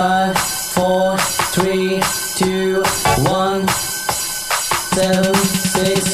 five, four, three, two, one. Seven, six,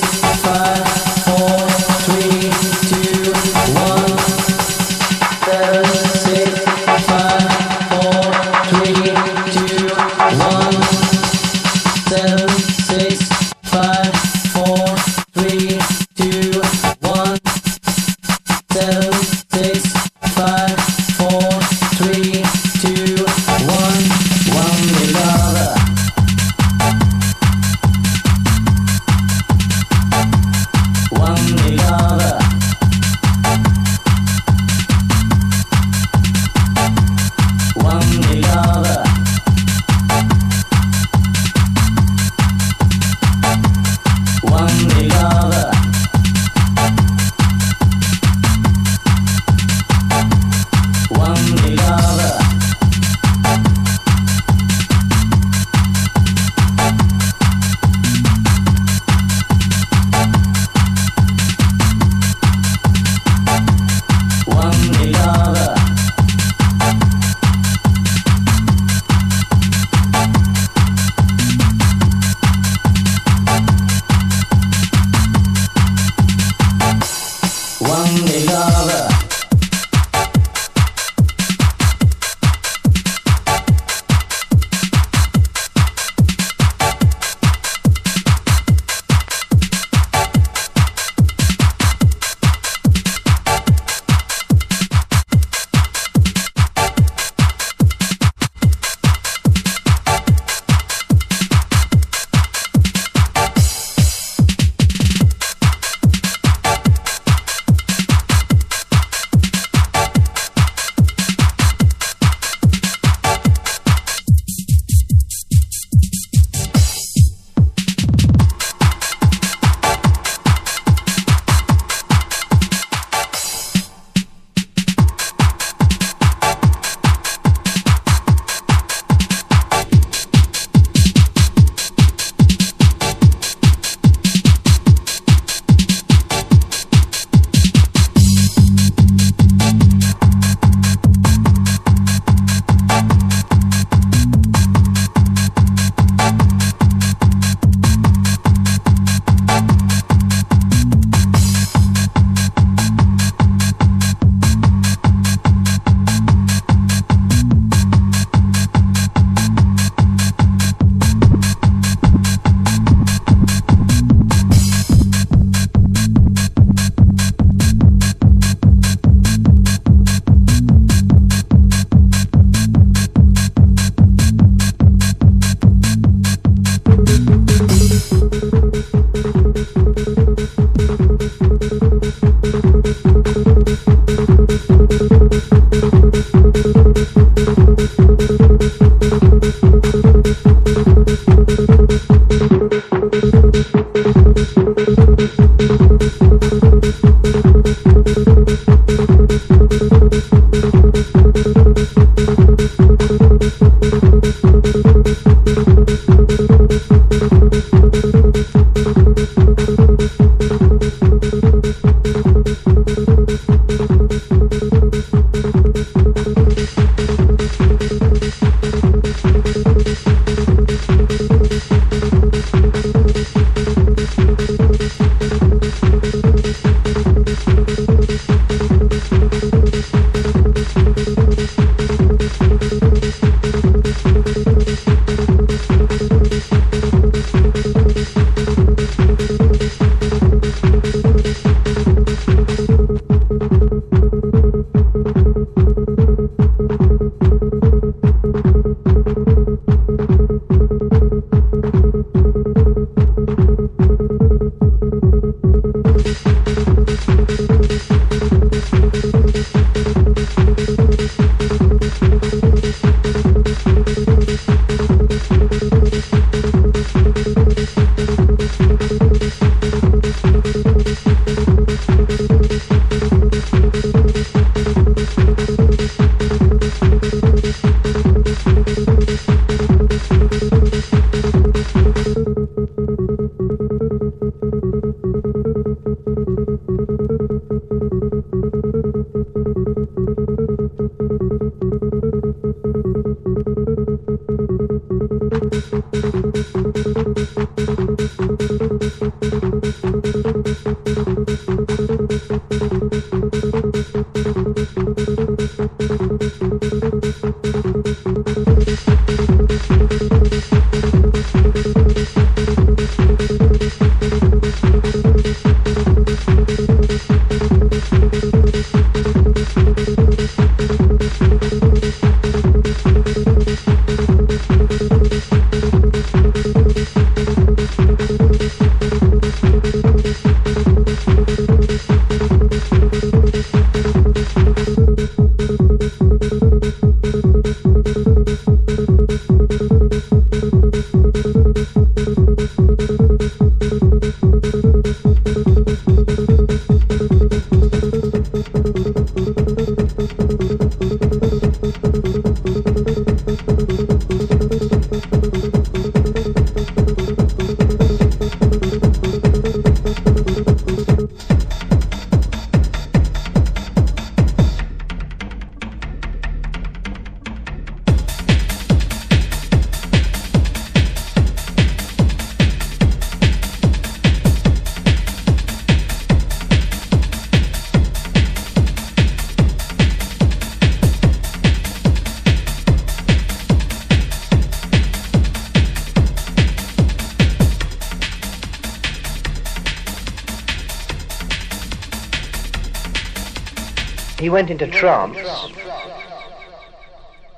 He went into trance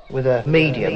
with a medium.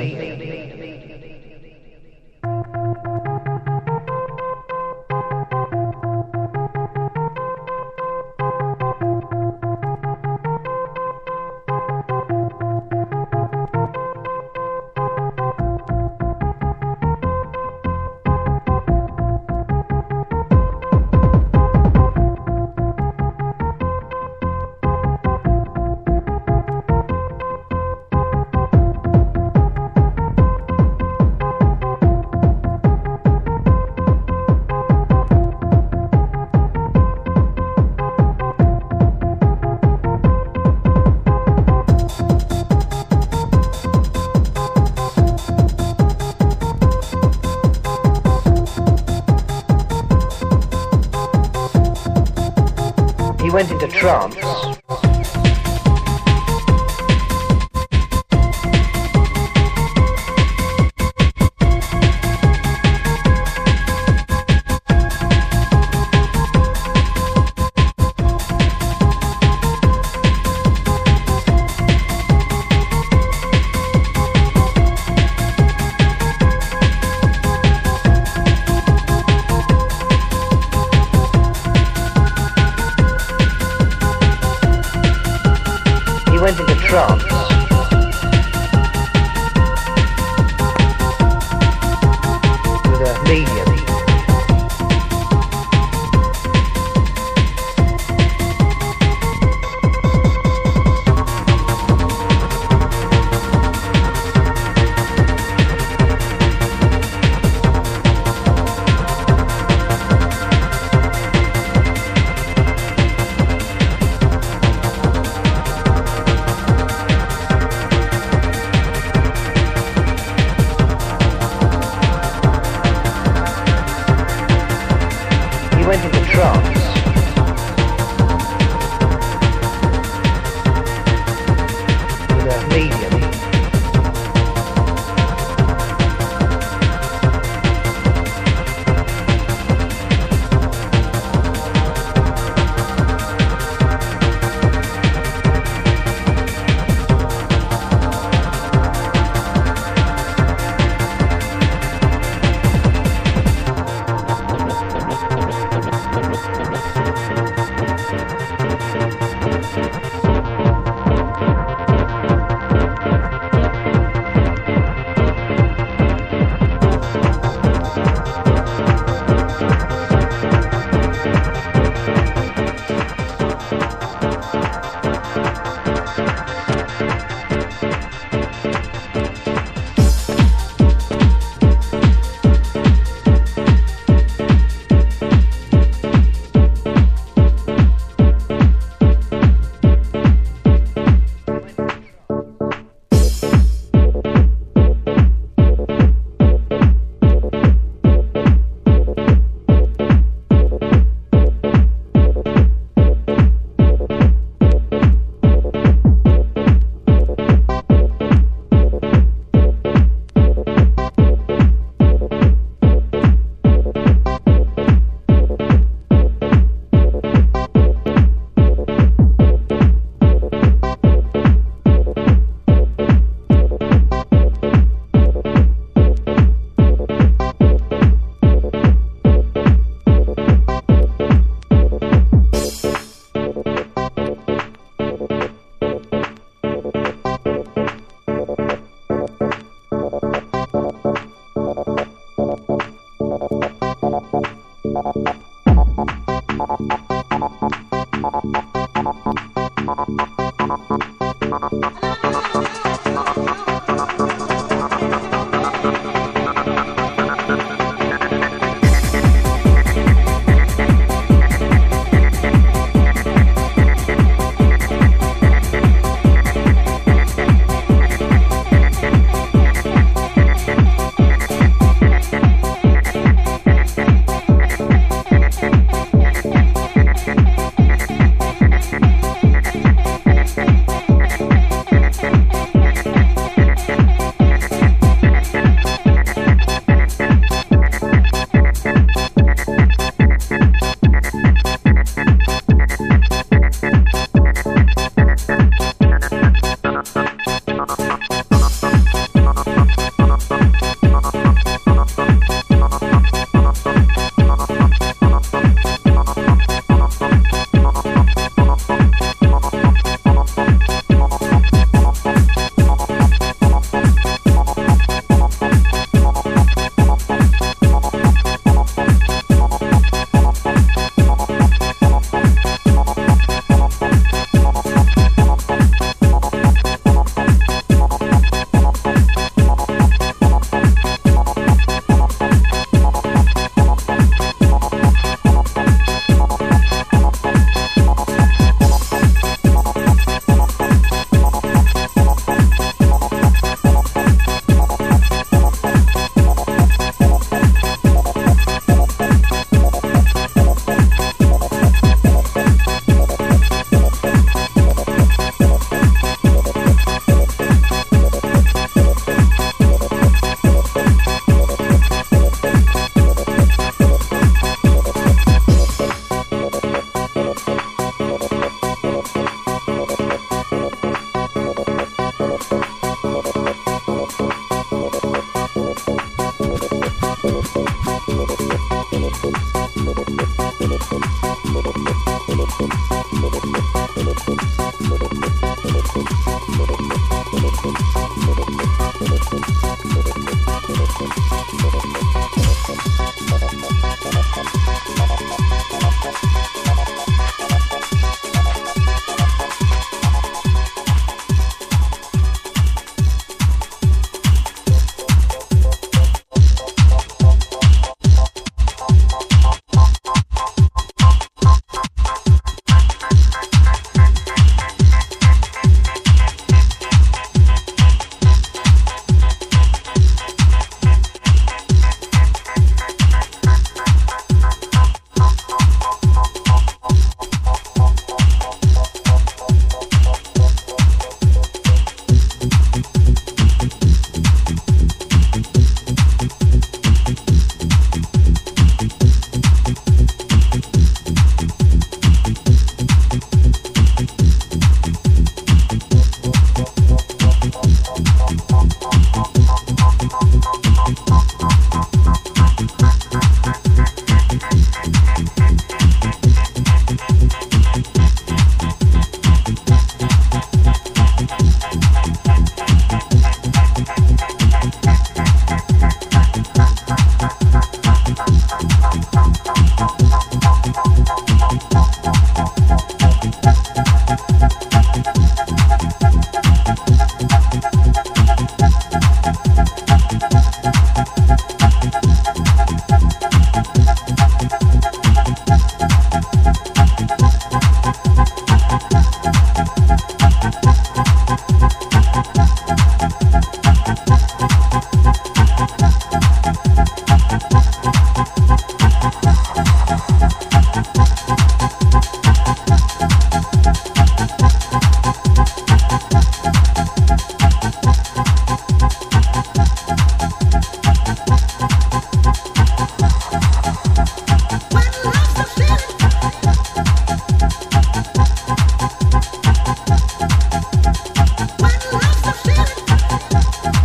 Thank.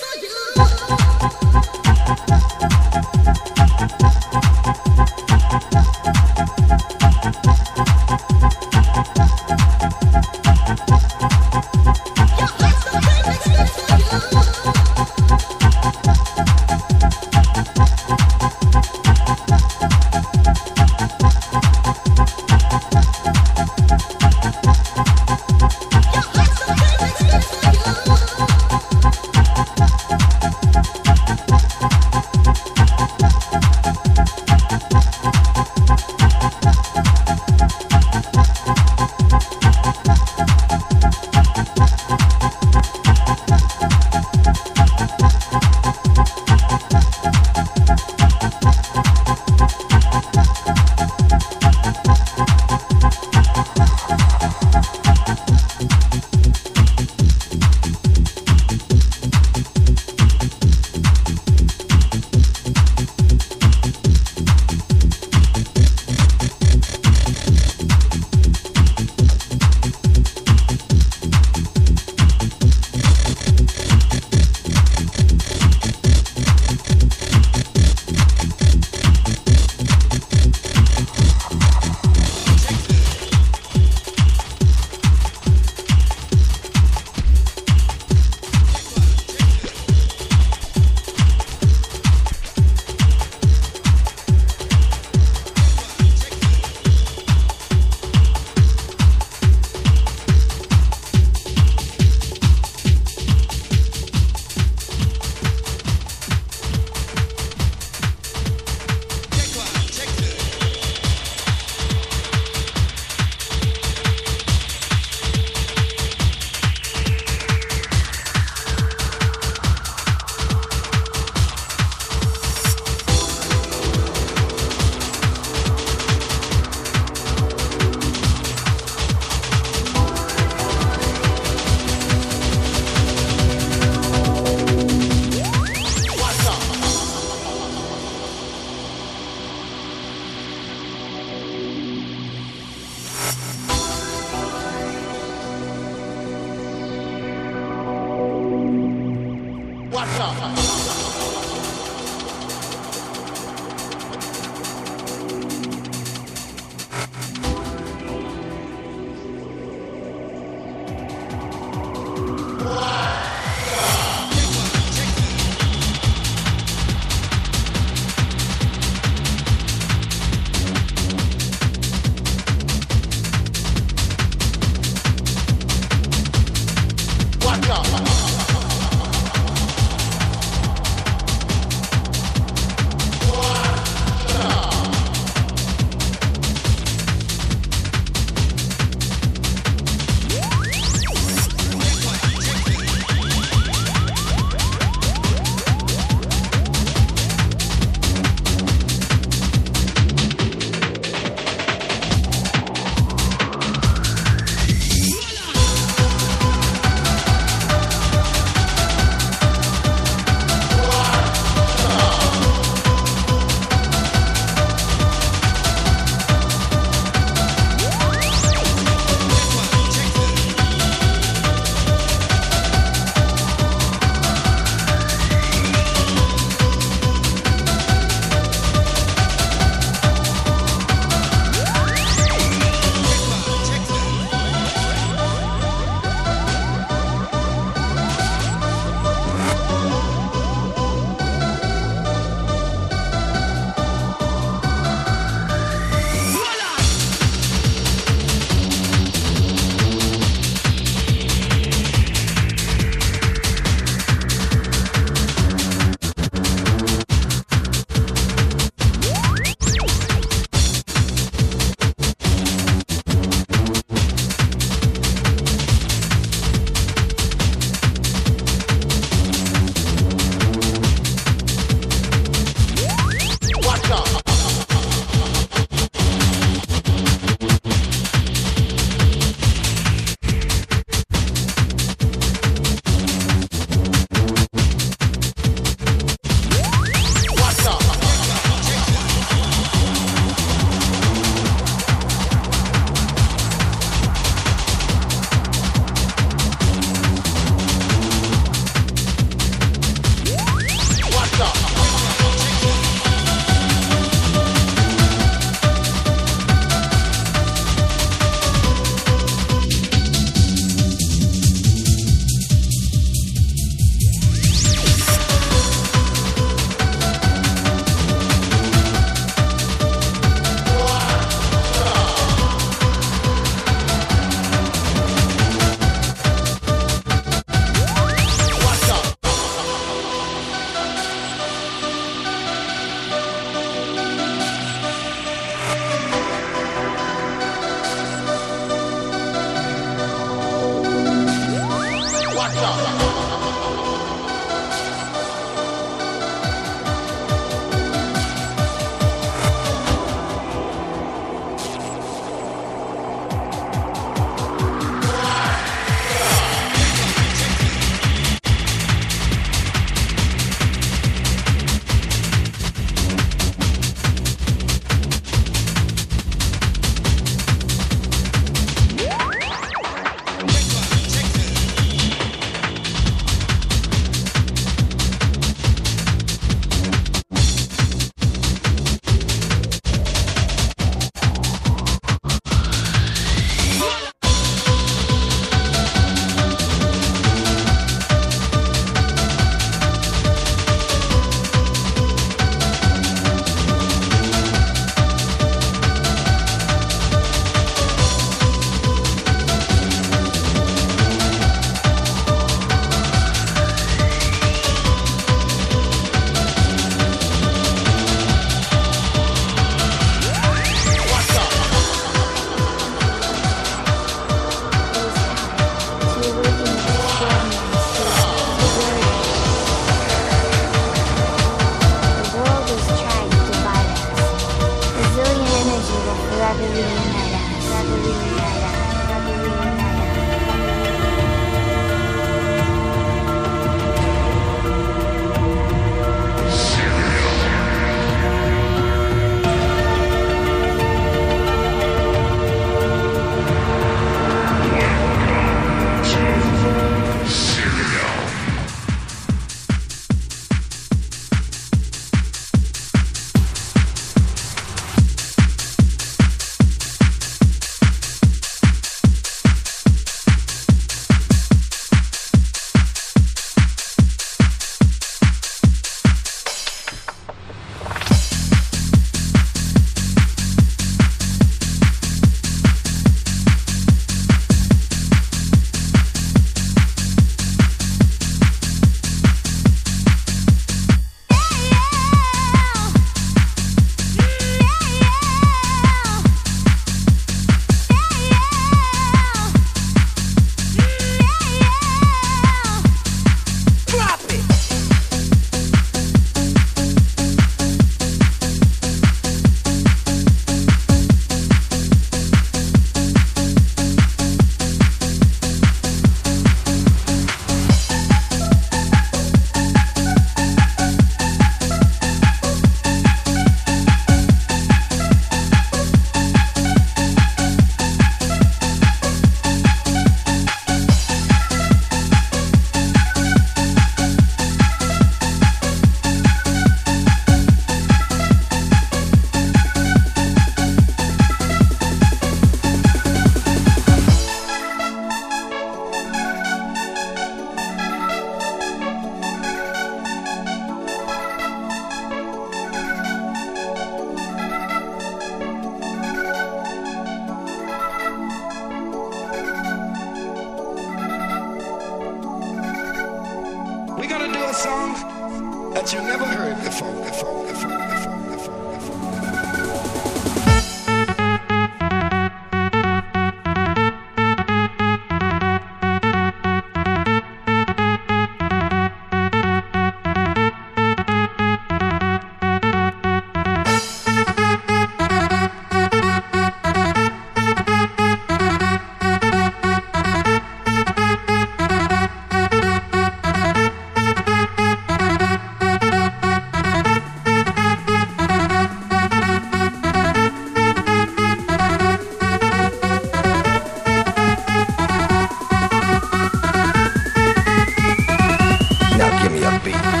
Now